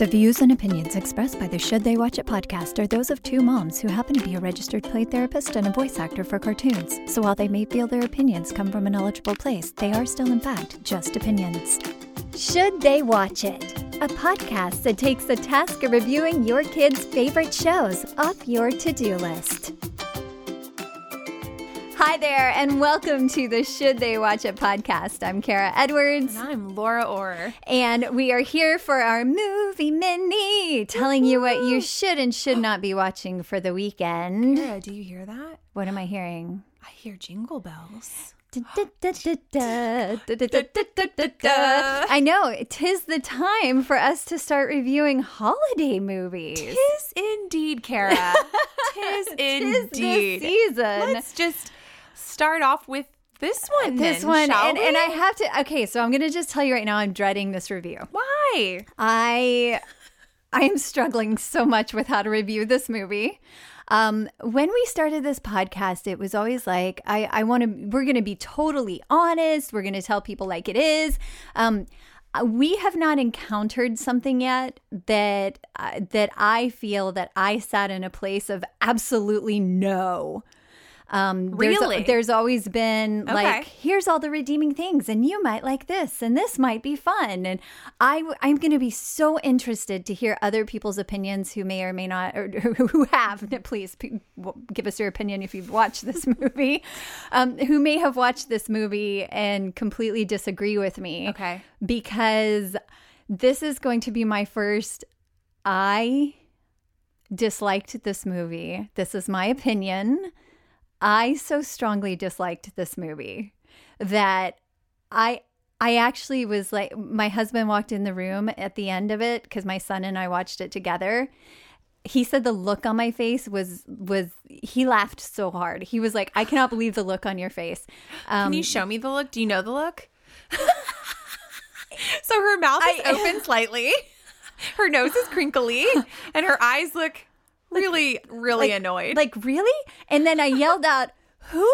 The views and opinions expressed by the Should They Watch It podcast are those of two moms who happen to be a registered play therapist and a voice actor for cartoons. So while they may feel their opinions come from a knowledgeable place, they are still, in fact, just opinions. Should They Watch It? A podcast that takes the task of reviewing your kids' favorite shows off your to do list. Hi there, and welcome to the Should They Watch It podcast. I'm Kara Edwards. And I'm Laura Orr. And we are here for our movie mini, telling you what you should and should not be watching for the weekend. Kara, do you hear that? What am I hearing? I hear jingle bells. I know, tis the time for us to start reviewing holiday movies. Tis indeed, Kara. Tis indeed. Tis the season. Let's just start off with this one. This then, one, and, and I have to. Okay, so I'm going to just tell you right now, I'm dreading this review. Why? I I am struggling so much with how to review this movie. Um, when we started this podcast, it was always like, I, I want to, we're going to be totally honest. We're going to tell people like it is. Um, we have not encountered something yet that uh, that I feel that I sat in a place of absolutely no. Um, there's- Really? There's, always been Okay. like, here's all the redeeming things, and you might like this, and this might be fun. And I, I'm going to be so interested to hear other people's opinions who may or may not, or who have. Please give us your opinion if you've watched this movie, um, who may have watched this movie and completely disagree with me. Okay. Because this is going to be my first. I disliked this movie. This is my opinion. I so strongly disliked this movie that I I actually was like my husband walked in the room at the end of it cuz my son and I watched it together. He said the look on my face was was he laughed so hard. He was like, "I cannot believe the look on your face." Um, Can you show me the look? Do you know the look? so her mouth is I- open slightly, her nose is crinkly, and her eyes look really, really annoyed. Like really? And then I yelled out, "Who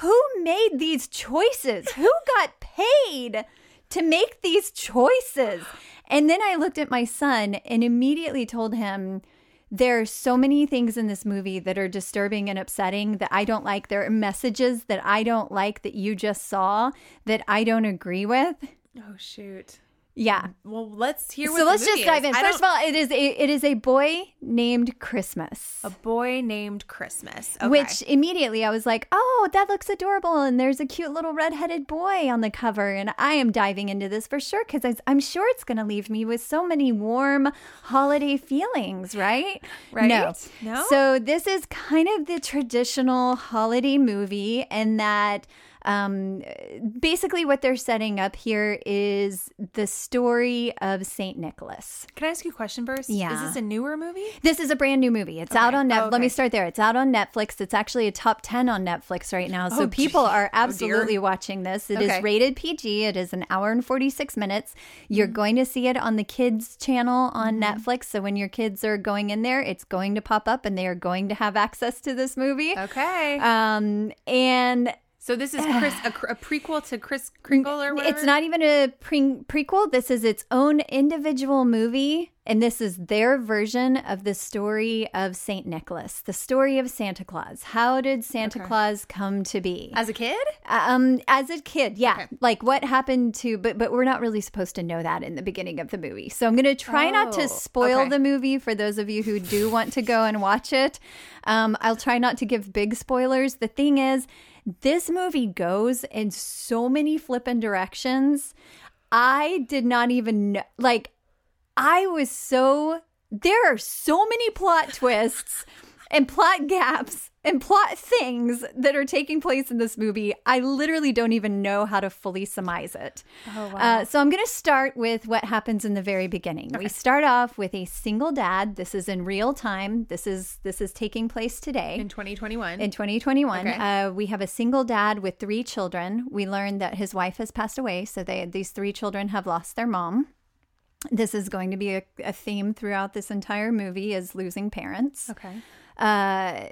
who made these choices? Who got paid to make these choices?" And then I looked at my son and immediately told him there are so many things in this movie that are disturbing and upsetting that I don't like. There are messages that I don't like that you just saw that I don't agree with. oh shoot. Yeah. Well, let's hear what So let's just dive is. in. I First of all, it is a, it is a boy named Christmas. a boy named Christmas. Okay. Which immediately I was like, oh, that looks adorable. And there's a cute little redheaded boy on the cover. And I am diving into this for sure because I'm sure it's going to leave me with so many warm holiday feelings, right? Right? No. No? So this is kind of the traditional holiday movie, and that. Um, basically, what they're setting up here is the story of Saint Nicholas. Can I ask you a question first? Yeah. Is this a newer movie? This is a brand new movie. It's out on Netflix. Oh, Let me start there. It's out on Netflix. It's actually a top 10 on Netflix right now. So Oh, people gee. are Oh, absolutely watching this. It is Okay. rated PG. It is an hour and 46 minutes. You're Mm-hmm. going to see it on the kids channel on Netflix. So when your kids are going in there, it's going to pop up and they are going to have access to this movie. Okay. Um, and so this is Chris, a, a prequel to Kris Kringle or whatever? It's not even a pre- prequel. This is its own individual movie. And this is their version of the story of St. Nicholas, the story of Santa Claus. How did Santa Okay. Claus come to be? As a kid? Um, as a kid, yeah. Okay. Like what happened to, but but we're not really supposed to know that in the beginning of the movie. So I'm gonna try not Oh, to spoil okay. the movie for those of you who do want to go and watch it. Um, I'll try not to give big spoilers. The thing is, this movie goes in so many flippin' directions. I did not even know, like, I was so there are so many plot twists and plot gaps and plot things that are taking place in this movie. I literally don't even know how to fully surmise it. Oh, wow. Uh, so I'm going to start with what happens in the very beginning. We start off with a single dad. This is in real time. This is this is taking place today. In 2021. In 2021, Okay. uh, we have a single dad with three children. We learn that his wife has passed away, so they these three children have lost their mom. This is going to be a, a theme throughout this entire movie: is losing parents. okay. Uh,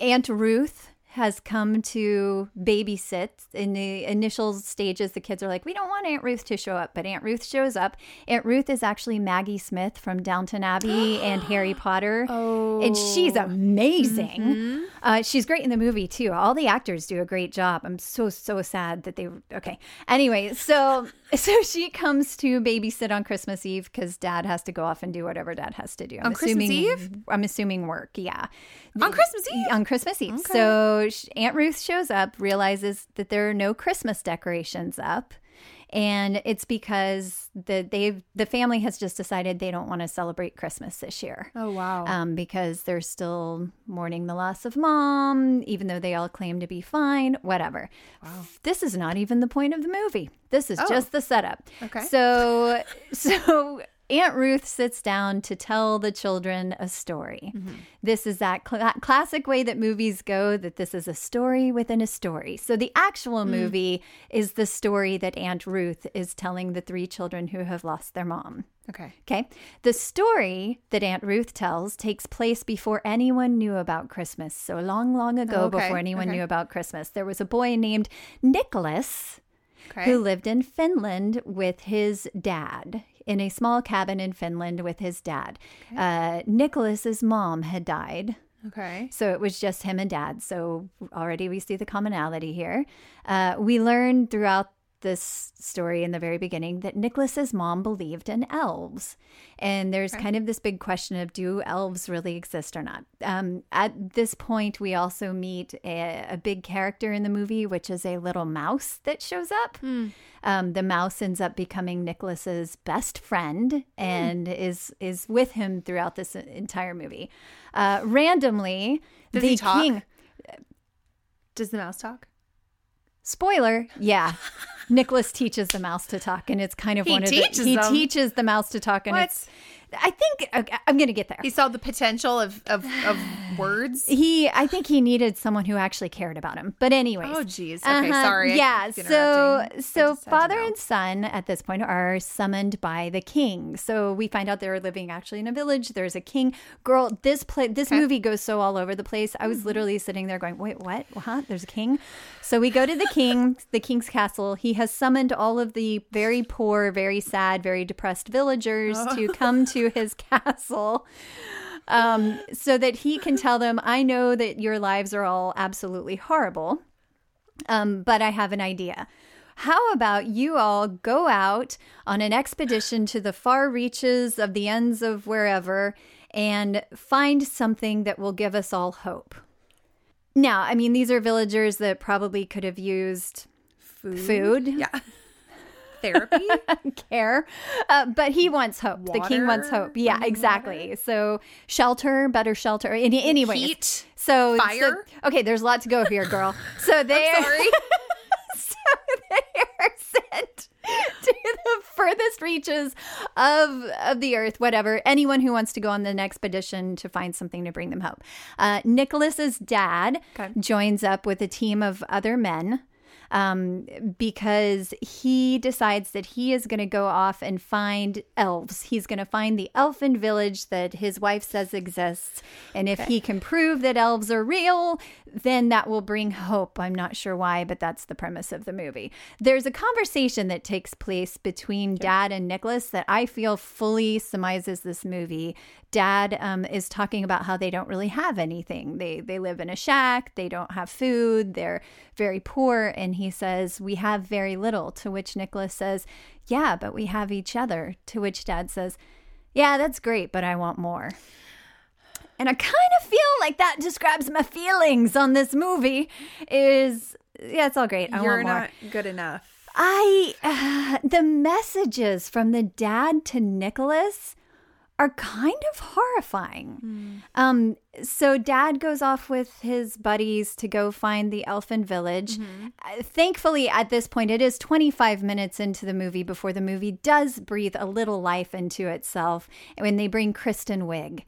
Aunt Ruth has come to babysit. In the initial stages, the kids are like, we don't want Aunt Ruth to show up, but Aunt Ruth shows up. Aunt Ruth is actually Maggie Smith from Downton Abbey and Harry Potter. Oh. And she's amazing. Uh, she's great in the movie, too. All the actors do a great job. I'm so, so sad that they. Okay. Anyway, so so she comes to babysit on Christmas Eve because dad has to go off and do whatever dad has to do. I'm On Christmas Eve? I'm assuming work, yeah. On Christmas Eve? On Christmas Eve. So Aunt Ruth shows up, realizes that there are no Christmas decorations up. And it's because the they've the family has just decided they don't want to celebrate Christmas this year. Oh, wow. Um, because they're still mourning the loss of mom, even though they all claim to be fine, whatever. Wow. This is not even the point of the movie. This is just the setup. Okay. So, so Aunt Ruth sits down to tell the children a story. Mm-hmm. This is that cl- classic way that movies go that this is a story within a story. So, the actual mm. movie is the story that Aunt Ruth is telling the three children who have lost their mom. okay. Okay. The story that Aunt Ruth tells takes place before anyone knew about Christmas. So long, long ago, Oh, okay, before anyone okay. knew about Christmas, there was a boy named Nicholas Okay. who lived in Finland with his dad. In a small cabin in Finland with his dad. Uh, Nicholas's mom had died. okay. So it was just him and dad. So already we see the commonality here. Uh, we learn throughout this story in the very beginning that Nicholas's mom believed in elves. And there's kind of this big question of do elves really exist or not? Um, at this point, we also meet a, a big character in the movie, which is a little mouse that shows up. Um, the mouse ends up becoming Nicholas's best friend and is is with him throughout this entire movie. Uh, randomly, Does the king. Does the mouse talk? Spoiler, yeah. Nicholas teaches the mouse to talk, and it's kind of He one of the he them? teaches the mouse to talk, and What? it's. I think okay, I'm going to get there. He saw the potential of, of, of words. He, I think he needed someone who actually cared about him. But anyways, Oh, geez. Okay, sorry. Yeah, so so just had to father and son at this point are summoned by the king. So we find out they're living actually in a village. There's a king. Girl, this play, this movie goes so all over the place. I was Mm-hmm. literally sitting there going, "Wait, what? Huh? There's a king." So we go to the king, the king's castle. He has summoned all of the very poor, very sad, very depressed villagers Oh. to come to his castle um, so that he can tell them, I know that your lives are all absolutely horrible, um, but I have an idea. How about you all go out on an expedition to the far reaches of the ends of wherever and find something that will give us all hope? Now, I mean, these are villagers that probably could have used Food. food, Yeah. Therapy. care, uh, but he wants hope. The king wants hope. Yeah, exactly. So shelter, better shelter. Any, anyway, Heat. So Fire? so- okay, there's a lot to go here, girl. So they Sorry. so they are sent to the furthest reaches of of the earth. Whatever. Anyone who wants to go on an expedition to find something to bring them hope. Uh, Nicholas's dad Okay. joins up with a team of other men um, because he decides that he is going to go off and find elves. He's going to find the elfin village that his wife says exists. And if he can prove that elves are real, then that will bring hope. I'm not sure why, but that's the premise of the movie. There's a conversation that takes place between Dad and Nicholas that I feel fully surmises this movie. Dad um, is talking about how they don't really have anything. They they live in a shack. They don't have food. They're very poor. And he says, "We have very little." To which Nicholas says, "Yeah, but we have each other." To which Dad says, "Yeah, that's great, but I want more." And I kind of feel like that describes my feelings on this movie. Is yeah, it's all great. I You're want more. not good enough. I uh, the messages from the dad to Nicholas are kind of horrifying. Um, so dad goes off with his buddies to go find the elfin village. Uh, thankfully, at this point, it is 25 minutes into the movie before the movie does breathe a little life into itself when they bring Kristen Wiig.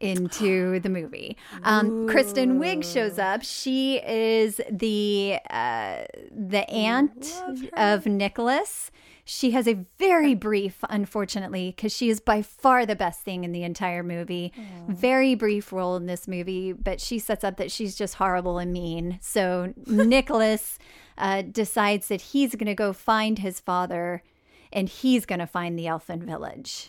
Into the movie. Um, Kristen Wiig shows up. She is the uh, the aunt of Nicholas. She has a very brief, unfortunately, because she is by far the best thing in the entire movie. Very brief role in this movie, but she sets up that she's just horrible and mean. So Nicholas uh, decides that he's going to go find his father and he's going to find the elfin village.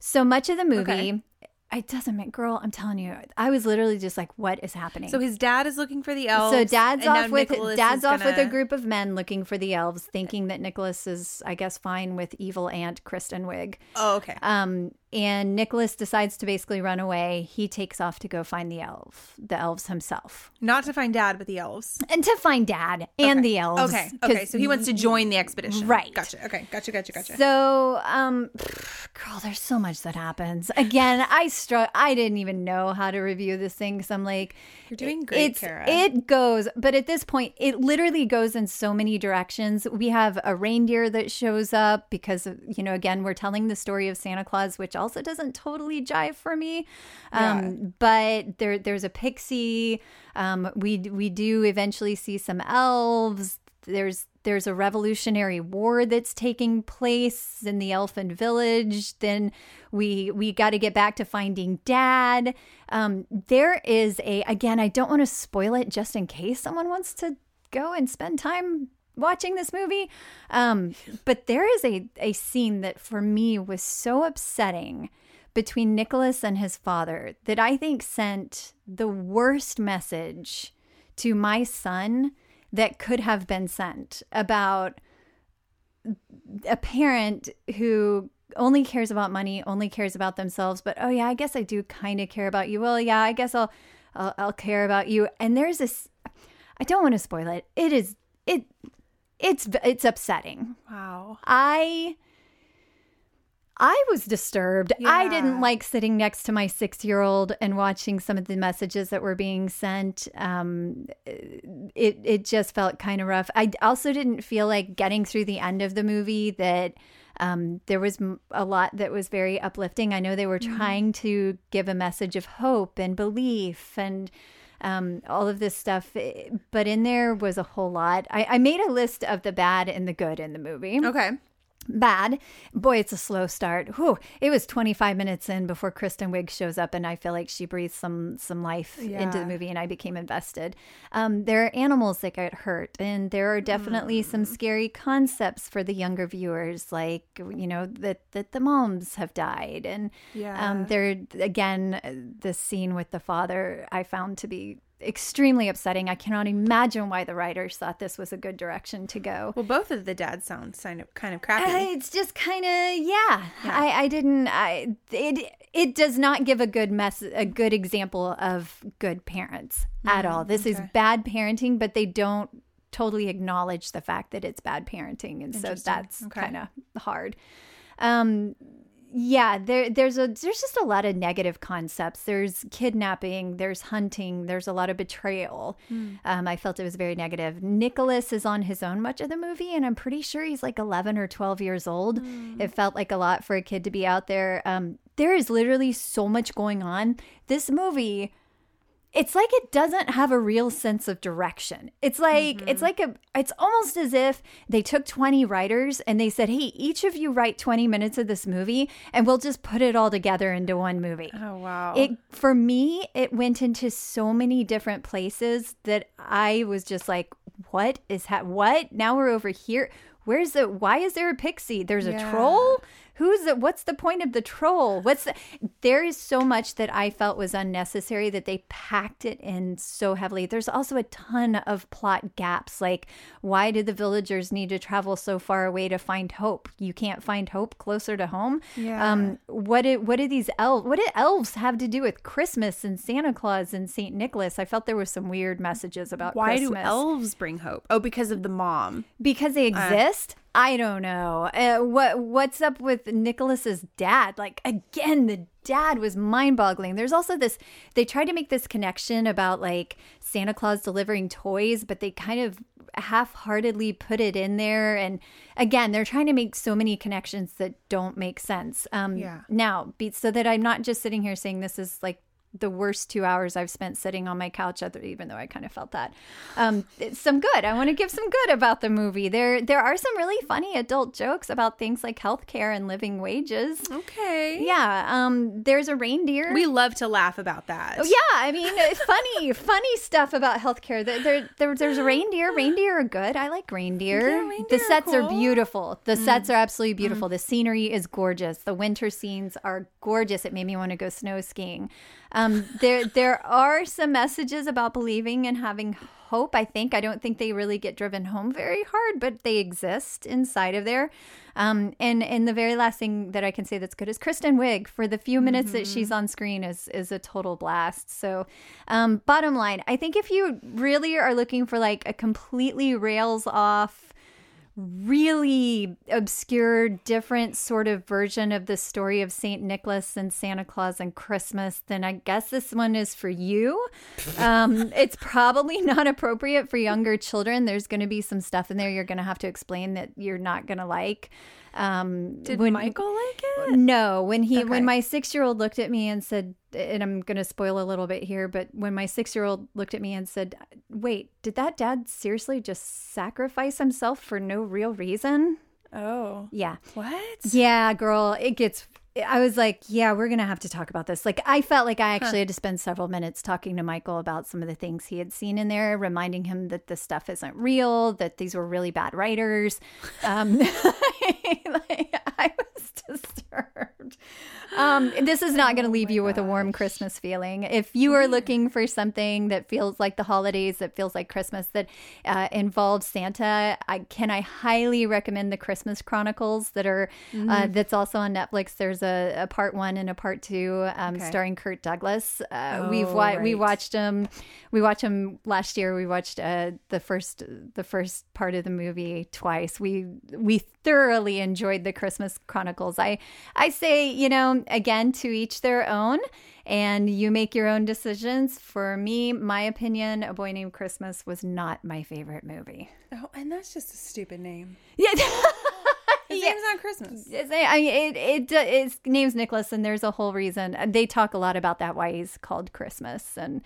So much of the movie, Okay. It doesn't make, girl, I'm telling you, I was literally just like, what is happening? So his dad is looking for the elves. So dad's off with Nicholas dad's off with a group of men looking for the elves, thinking that Nicholas is, I guess, fine with evil aunt Kristen Wiig. Oh, okay. Um, and Nicholas decides to basically run away. He takes off to go find the elf, the elves himself, Not to find dad, but the elves. and to find Dad and the elves. Okay. Okay. So he wants to join the expedition. Right. Gotcha. Okay. Gotcha. Gotcha. Gotcha. So, um, girl, there's so much that happens. Again, I struck. I didn't even know how to review this thing because I'm like, You're doing great, Kara. it goes, but at this point, it literally goes in so many directions. We have a reindeer that shows up because you know, again, we're telling the story of Santa Claus, which also doesn't totally jive for me. Um, but there, there's a pixie. Um, we we do eventually see some elves. There's there's a revolutionary war that's taking place in the elfin village then we we got to get back to finding dad um, there is a again i don't want to spoil it just in case someone wants to go and spend time watching this movie um, but there is a, a scene that for me was so upsetting between nicholas and his father that i think sent the worst message to my son that could have been sent about a parent who only cares about money, only cares about themselves, but oh yeah, I guess I do kind of care about you. Well, yeah, I guess I'll, I'll I'll care about you. And there's this I don't want to spoil it. It is it it's it's upsetting. wow. I I was disturbed. I didn't like sitting next to my six year old and watching some of the messages that were being sent. Um, it it just felt kind of rough. I also didn't feel like getting through the end of the movie that um, there was a lot that was very uplifting. I know they were trying to give a message of hope and belief and um, all of this stuff, eh, but in there was a whole lot. I, I made a list of the bad and the good in the movie Okay. Bad. Boy, it's a slow start. Whew, it was 25 minutes in before Kristen Wiig shows up, and I feel like she breathed some some life into the movie, and I became invested. Um, there are animals that get hurt, and there are definitely some scary concepts for the younger viewers, like you know that that the moms have died, and Yeah. um, there again the scene with the father I found to be extremely upsetting. I cannot imagine why the writers thought this was a good direction to go. Well, both of the dads sound kind of kind of crappy. Uh, it's just kind of yeah. I I didn't I it it does not give a good mess a good example of good parents at all. This is bad parenting, but they don't totally acknowledge the fact that it's bad parenting, and so that's Okay. kind of hard. Um, yeah, there there's a there's just a lot of negative concepts. There's kidnapping, there's hunting, there's a lot of betrayal. Um, I felt it was very negative. Nicholas is on his own much of the movie, and I'm pretty sure he's like 11 or 12 years old. It felt like a lot for a kid to be out there. Um, there is literally so much going on. This movie it's like it doesn't have a real sense of direction. It's like it's mm-hmm. like a it's almost as if they took 20 writers and they said, "Hey, each of you write 20 minutes of this movie and we'll just put it all together into one movie." oh wow. It for me, it went into so many different places that I was just like, "What is ha- what? Now we're over here. Where's the why is there a pixie? There's a troll? Who's the what's the point of the troll? What's the There is so much that I felt was unnecessary that they packed it in so heavily. There's also a ton of plot gaps like why did the villagers need to travel so far away to find hope? You can't find hope closer to home? Yeah. Um what did what did these elves what did elves have to do with Christmas and Santa Claus and Saint Nicholas? I felt there were some weird messages about Why Christmas. do elves bring hope? Oh, because of the mom. because they exist? I don't know. Uh, what what's up with Nicholas's dad? Like again, the dad was mind-boggling. There's also this they tried to make this connection about like Santa Claus delivering toys, but they kind of half-heartedly put it in there and again, they're trying to make so many connections that don't make sense. Um Yeah. now, so that I'm not just sitting here saying this is like the worst two hours I've spent sitting on my couch, other even though I kind of felt that. Um, it's some good. I want to give some good about the movie. There, there are some really funny adult jokes about things like healthcare and living wages. Okay. Yeah, um, there's a reindeer. We love to laugh about that. Oh, yeah, I mean, funny, funny stuff about healthcare. There, there, there, there's a reindeer. Reindeer are good. I like reindeer. Yeah, the reindeer are sets are cool. Mm. beautiful. The sets are absolutely beautiful. The scenery is gorgeous. The winter scenes are gorgeous. It made me want to go snow skiing. Um, there, there are some messages about believing and having hope. I think I don't think they really get driven home very hard, but they exist inside of there. Um, and and the very last thing that I can say that's good is Kristen Wiig for the few minutes that she's on screen is is a total blast. So, um, bottom line, I think if you really are looking for like a completely rails off really obscure, different sort of version of the story of St. Nicholas and Santa Claus and Christmas, then I guess this one is for you. Um, it's probably not appropriate for younger children. There's going to be some stuff in there you're going to have to explain that you're not going to like. Um, Did when- Michael like it? no, when he Okay. when my six year old looked at me and said, and I'm gonna spoil a little bit here, but when my six year old looked at me and said, "Wait, did that dad seriously just sacrifice himself for no real reason?" Oh. Yeah, What? yeah, girl, it gets. I was like, yeah, we're gonna have to talk about this. Like, I felt like I actually had to spend several minutes talking to Michael about some of the things he had seen in there, reminding him that this stuff isn't real, that these were really bad writers. Um, like, I was disturbed. Um, this is not going to leave you with a warm Christmas feeling. If you are looking for something that feels like the holidays, that feels like Christmas, that uh, involves Santa, I can I highly recommend the Christmas Chronicles that are uh, that's also on Netflix. There's a, a part one and a part two, um, Okay. starring Kurt Douglas. Uh, we've Oh, wa- we watched them. We watched them last year. We watched uh, the first the first part of the movie twice. We we thoroughly enjoyed the Christmas Chronicles. I I say you know again to each their own, and you make your own decisions. For me, my opinion, A Boy Named Christmas was not my favorite movie. Oh, and that's just a stupid name. Yeah. His Yeah. name's not Christmas. It's- I mean, it, it, its name's Nicholas, and there's a whole reason. They talk a lot about that, why he's called Christmas. And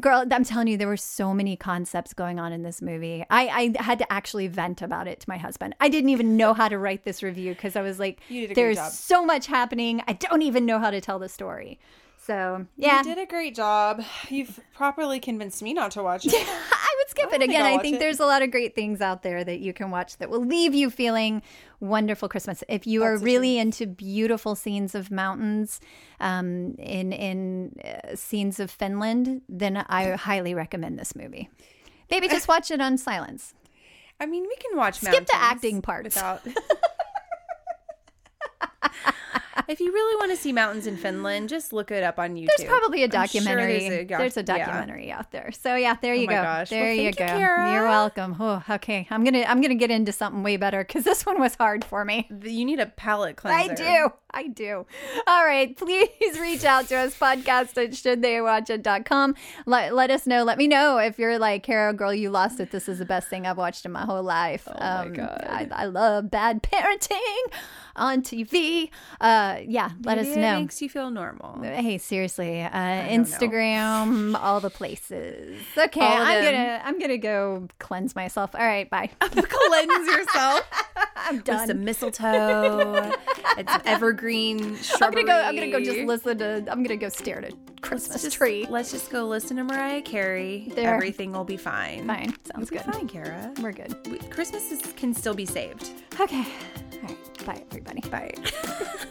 girl, I'm telling you, there were so many concepts going on in this movie. I, I had to actually vent about it to my husband. I didn't even know how to write this review because I was like, You did a great there's so much happening. I don't even know how to tell the story. So, yeah. You did a great job. You've properly convinced me not to watch it. Skip it again. I think it. there's a lot of great things out there that you can watch that will leave you feeling wonderful Christmas. If you are That's the really into beautiful scenes of mountains, um, in in uh, scenes of Finland, then I highly recommend this movie. Maybe just watch it on silence. I mean, we can watch Skip the acting parts. Without... if you really want to see mountains in Finland, just look it up on YouTube. There's probably a I'm sure documentary. there's a, there's a doc- yeah. documentary out there. So yeah, there oh you my go. gosh. There Well, you go. you, Kara. You're welcome. Oh, okay. I'm gonna I'm gonna get into something way better because this one was hard for me. You need a palate cleanser. I do. I do. All right. Please reach out to us, podcast at shouldtheywatchit.com. Let, let us know. Let me know if you're like, Carol, girl, you lost it. This is the best thing I've watched in my whole life. Oh my God. I, I love bad parenting on TV. Uh, yeah. Let Maybe us it know. makes you feel normal. Hey, seriously, uh, don't know. Instagram, all the places. Okay, I'm them. gonna I'm gonna go cleanse myself. All right, bye. Cleanse yourself I'm with some mistletoe and some evergreen I'm shrubbery. gonna go. I'm gonna go just listen to. I'm gonna go stare at a Christmas Let's just, tree. Let's just go listen to Mariah Carey. There. Everything will be fine. Fine, sounds You'll good. fine, Kara. We're good. We, Christmas is, can still be saved. Okay. All right. Bye, everybody. Bye.